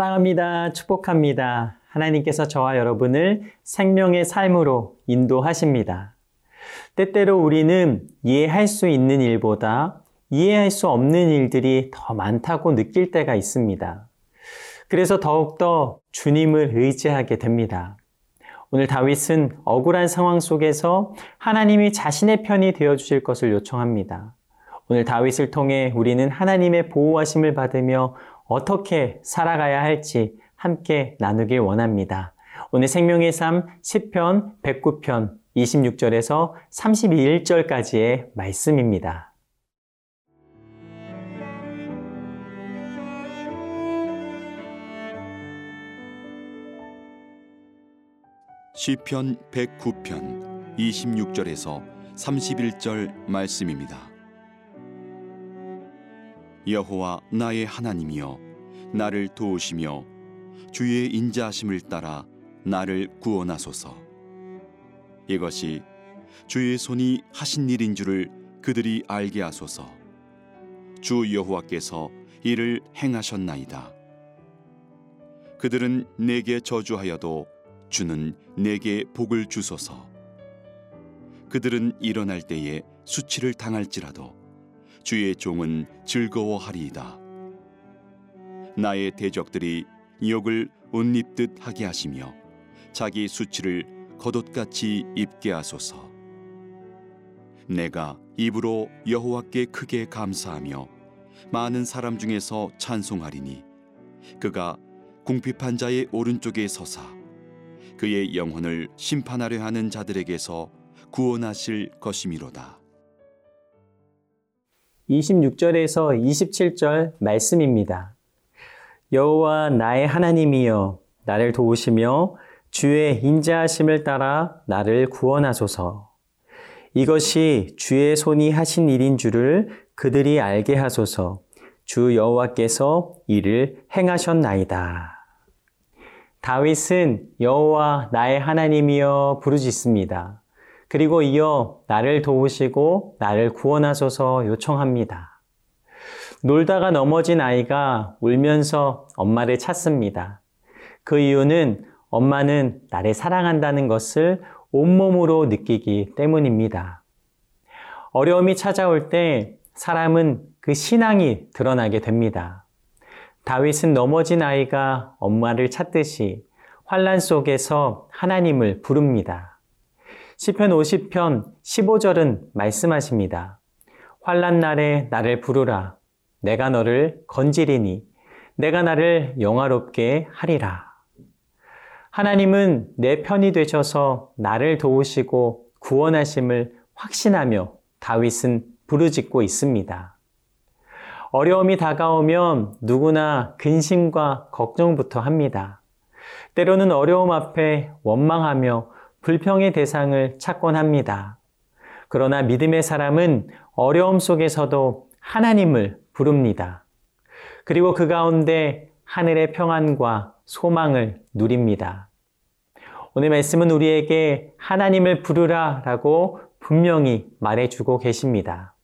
사랑합니다. 축복합니다. 하나님께서 저와 여러분을 생명의 삶으로 인도하십니다. 때때로 우리는 이해할 수 있는 일보다 이해할 수 없는 일들이 더 많다고 느낄 때가 있습니다. 그래서 더욱더 주님을 의지하게 됩니다. 오늘 다윗은 억울한 상황 속에서 하나님이 자신의 편이 되어 주실 것을 요청합니다. 오늘 다윗을 통해 우리는 하나님의 보호하심을 받으며 어떻게 살아가야 할지 함께 나누길 원합니다. 오늘 생명의 삶 10편 109편 26절에서 31절까지의 말씀입니다. 시편 109편 26절에서 31절 말씀입니다. 여호와 나의 하나님이여 나를 도우시며 주의 인자하심을 따라 나를 구원하소서. 이것이 주의 손이 하신 일인 줄을 그들이 알게 하소서. 주 여호와께서 이를 행하셨나이다. 그들은 내게 저주하여도 주는 내게 복을 주소서. 그들은 일어날 때에 수치를 당할지라도 주의 종은 즐거워하리이다. 나의 대적들이 욕을 옷 입듯 하게 하시며 자기 수치를 겉옷같이 입게 하소서. 내가 입으로 여호와께 크게 감사하며 많은 사람 중에서 찬송하리니 그가 궁핍한 자의 오른쪽에 서사 그의 영혼을 심판하려 하는 자들에게서 구원하실 것이미로다. 26절에서 27절 말씀입니다. 여호와 나의 하나님이여 나를 도우시며 주의 인자하심을 따라 나를 구원하소서. 이것이 주의 손이 하신 일인 줄을 그들이 알게 하소서. 주 여호와께서 이를 행하셨나이다. 다윗은 여호와 나의 하나님이여 부르짖습니다. 그리고 이어 나를 도우시고 나를 구원하소서 요청합니다. 놀다가 넘어진 아이가 울면서 엄마를 찾습니다. 그 이유는 엄마는 나를 사랑한다는 것을 온몸으로 느끼기 때문입니다. 어려움이 찾아올 때 사람은 그 신앙이 드러나게 됩니다. 다윗은 넘어진 아이가 엄마를 찾듯이 환란 속에서 하나님을 부릅니다. 시편 50편 15절은 말씀하십니다. 환란 날에 나를 부르라. 내가 너를 건지리니 내가 나를 영화롭게 하리라. 하나님은 내 편이 되셔서 나를 도우시고 구원하심을 확신하며 다윗은 부르짖고 있습니다. 어려움이 다가오면 누구나 근심과 걱정부터 합니다. 때로는 어려움 앞에 원망하며 불평의 대상을 찾곤 합니다. 그러나 믿음의 사람은 어려움 속에서도 하나님을 부릅니다. 그리고 그 가운데 하늘의 평안과 소망을 누립니다. 오늘 말씀은 우리에게 하나님을 부르라 라고 분명히 말해주고 계십니다.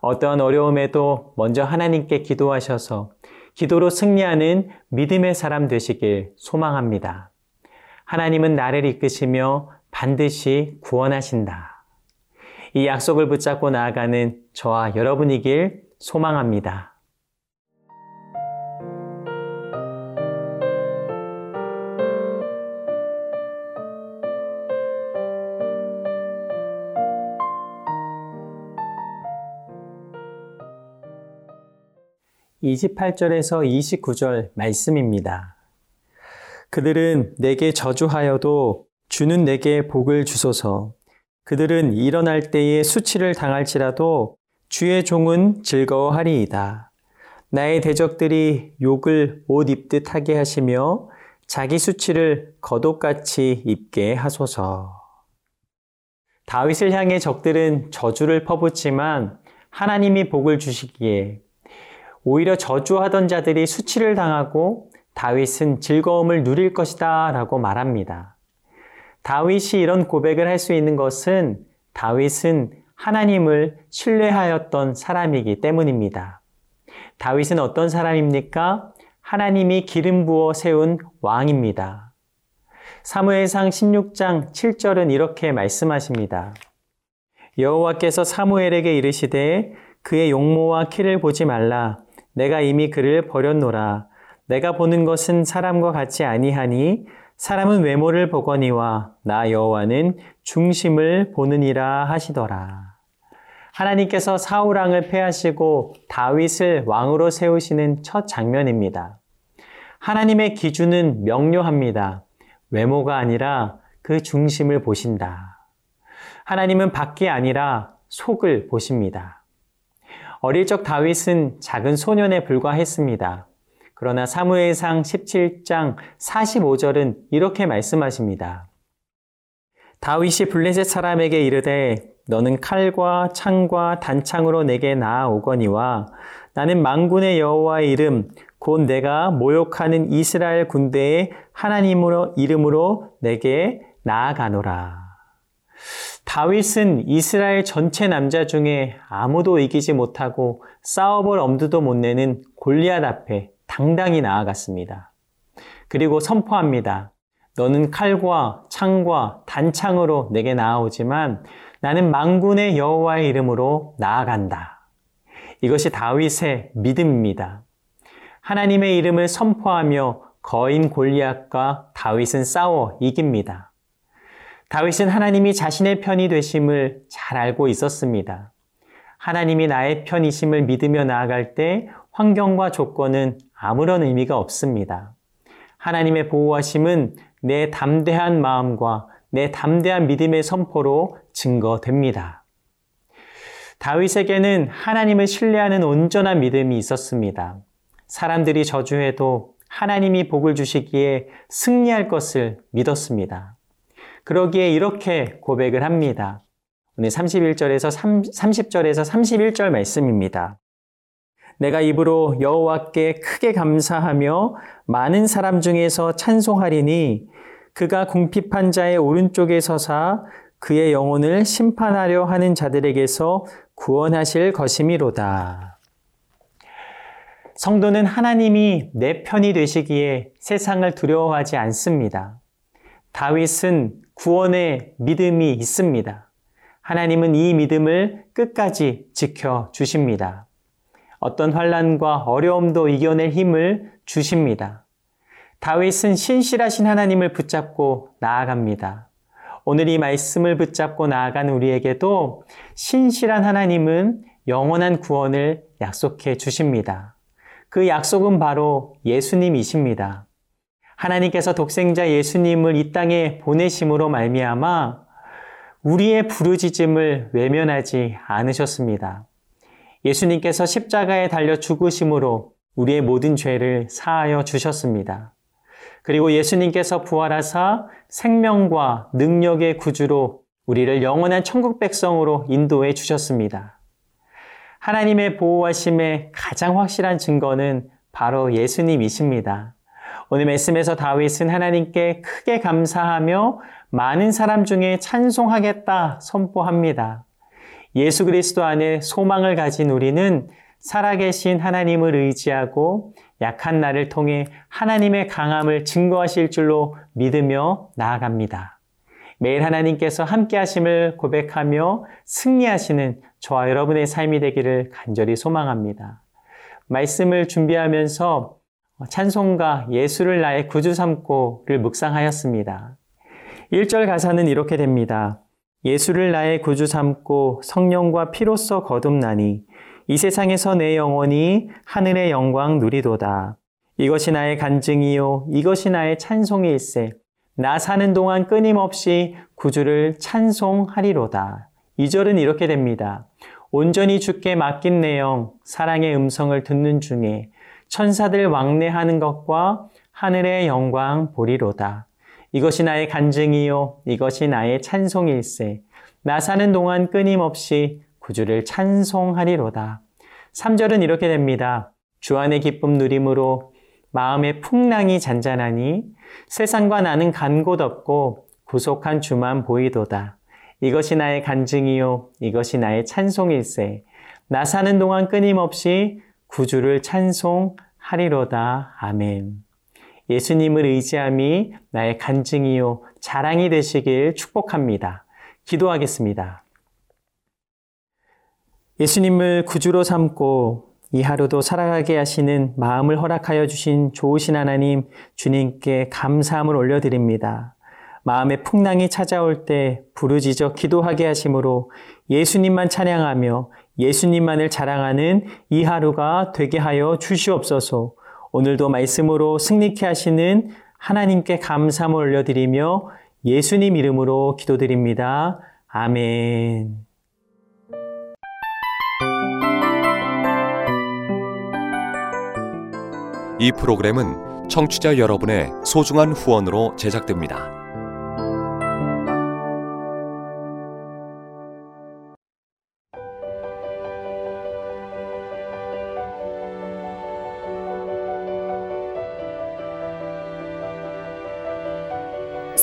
어떠한 어려움에도 먼저 하나님께 기도하셔서 기도로 승리하는 믿음의 사람 되시길 소망합니다. 하나님은 나를 이끄시며 반드시 구원하신다. 이 약속을 붙잡고 나아가는 저와 여러분이길 소망합니다. 28절에서 29절 말씀입니다. 그들은 내게 저주하여도 주는 내게 복을 주소서. 그들은 일어날 때에 수치를 당할지라도 주의 종은 즐거워하리이다. 나의 대적들이 욕을 옷 입듯 하게 하시며 자기 수치를 겉옷같이 입게 하소서. 다윗을 향해 적들은 저주를 퍼붓지만 하나님이 복을 주시기에 오히려 저주하던 자들이 수치를 당하고 다윗은 즐거움을 누릴 것이다 라고 말합니다. 다윗이 이런 고백을 할 수 있는 것은 다윗은 하나님을 신뢰하였던 사람이기 때문입니다. 다윗은 어떤 사람입니까? 하나님이 기름 부어 세운 왕입니다. 사무엘상 16장 7절은 이렇게 말씀하십니다. 여호와께서 사무엘에게 이르시되 그의 용모와 키를 보지 말라 내가 이미 그를 버렸노라 내가 보는 것은 사람과 같지 아니하니 사람은 외모를 보거니와 나 여호와는 중심을 보느니라 하시더라. 하나님께서 사울 왕을 패하시고 다윗을 왕으로 세우시는 첫 장면입니다. 하나님의 기준은 명료합니다. 외모가 아니라 그 중심을 보신다. 하나님은 밖이 아니라 속을 보십니다. 어릴 적 다윗은 작은 소년에 불과했습니다. 그러나 사무엘상 17장 45절은 이렇게 말씀하십니다. 다윗이 블레셋 사람에게 이르되 너는 칼과 창과 단창으로 내게 나아오거니와 나는 망군의 여호와의 이름 곧 내가 모욕하는 이스라엘 군대의 하나님으로 이름으로 내게 나아가노라. 다윗은 이스라엘 전체 남자 중에 아무도 이기지 못하고 싸워볼 엄두도 못 내는 골리앗 앞에 당당히 나아갔습니다. 그리고 선포합니다. 너는 칼과 창과 단창으로 내게 나아오지만 나는 망군의 여호와의 이름으로 나아간다. 이것이 다윗의 믿음입니다. 하나님의 이름을 선포하며 거인 골리앗과 다윗은 싸워 이깁니다. 다윗은 하나님이 자신의 편이 되심을 잘 알고 있었습니다. 하나님이 나의 편이심을 믿으며 나아갈 때 환경과 조건은 아무런 의미가 없습니다. 하나님의 보호하심은 내 담대한 마음과 내 담대한 믿음의 선포로 증거됩니다. 다윗에게는 하나님을 신뢰하는 온전한 믿음이 있었습니다. 사람들이 저주해도 하나님이 복을 주시기에 승리할 것을 믿었습니다. 그러기에 이렇게 고백을 합니다. 오늘 31절에서 30 절에서 31절 말씀입니다. 내가 입으로 여호와께 크게 감사하며 많은 사람 중에서 찬송하리니 그가 궁핍한 자의 오른쪽에 서사 그의 영혼을 심판하려 하는 자들에게서 구원하실 것이미로다. 성도는 하나님이 내 편이 되시기에 세상을 두려워하지 않습니다. 다윗은 구원의 믿음이 있습니다. 하나님은 이 믿음을 끝까지 지켜 주십니다. 어떤 환란과 어려움도 이겨낼 힘을 주십니다. 다윗은 신실하신 하나님을 붙잡고 나아갑니다. 오늘 이 말씀을 붙잡고 나아간 우리에게도 신실한 하나님은 영원한 구원을 약속해 주십니다. 그 약속은 바로 예수님이십니다. 하나님께서 독생자 예수님을 이 땅에 보내심으로 말미암아 우리의 부르짖음을 외면하지 않으셨습니다. 예수님께서 십자가에 달려 죽으심으로 우리의 모든 죄를 사하여 주셨습니다. 그리고 예수님께서 부활하사 생명과 능력의 구주로 우리를 영원한 천국 백성으로 인도해 주셨습니다. 하나님의 보호하심의 가장 확실한 증거는 바로 예수님이십니다. 오늘 말씀에서 다윗은 하나님께 크게 감사하며 많은 사람 중에 찬송하겠다 선포합니다. 예수 그리스도 안에 소망을 가진 우리는 살아계신 하나님을 의지하고 약한 나를 통해 하나님의 강함을 증거하실 줄로 믿으며 나아갑니다. 매일 하나님께서 함께 하심을 고백하며 승리하시는 저와 여러분의 삶이 되기를 간절히 소망합니다. 말씀을 준비하면서 찬송가 예수를 나의 구주 삼고를 묵상하였습니다. 1절 가사는 이렇게 됩니다. 예수를 나의 구주 삼고 성령과 피로써 거듭나니 이 세상에서 내 영혼이 하늘의 영광 누리도다. 이것이 나의 간증이요 이것이 나의 찬송일세. 나 사는 동안 끊임없이 구주를 찬송하리로다. 2절은 이렇게 됩니다. 온전히 주께 맡긴 내영 사랑의 음성을 듣는 중에 천사들 왕래하는 것과 하늘의 영광 보리로다. 이것이 나의 간증이요. 이것이 나의 찬송일세. 나 사는 동안 끊임없이 구주를 찬송하리로다. 3절은 이렇게 됩니다. 주 안의 기쁨 누림으로 마음의 풍랑이 잔잔하니 세상과 나는 간 곳 없고 구속한 주만 보이도다. 이것이 나의 간증이요. 이것이 나의 찬송일세. 나 사는 동안 끊임없이 구주를 찬송 하리로다. 아멘. 예수님을 의지함이 나의 간증이요, 자랑이 되시길 축복합니다. 기도하겠습니다. 예수님을 구주로 삼고 이 하루도 살아가게 하시는 마음을 허락하여 주신 좋으신 하나님, 주님께 감사함을 올려드립니다. 마음의 풍랑이 찾아올 때 부르짖어 기도하게 하심으로 예수님만 찬양하며 예수님만을 자랑하는 이 하루가 되게 하여 주시옵소서. 오늘도 말씀으로 승리케 하시는 하나님께 감사함을 올려드리며 예수님 이름으로 기도드립니다. 아멘. 이 프로그램은 청취자 여러분의 소중한 후원으로 제작됩니다.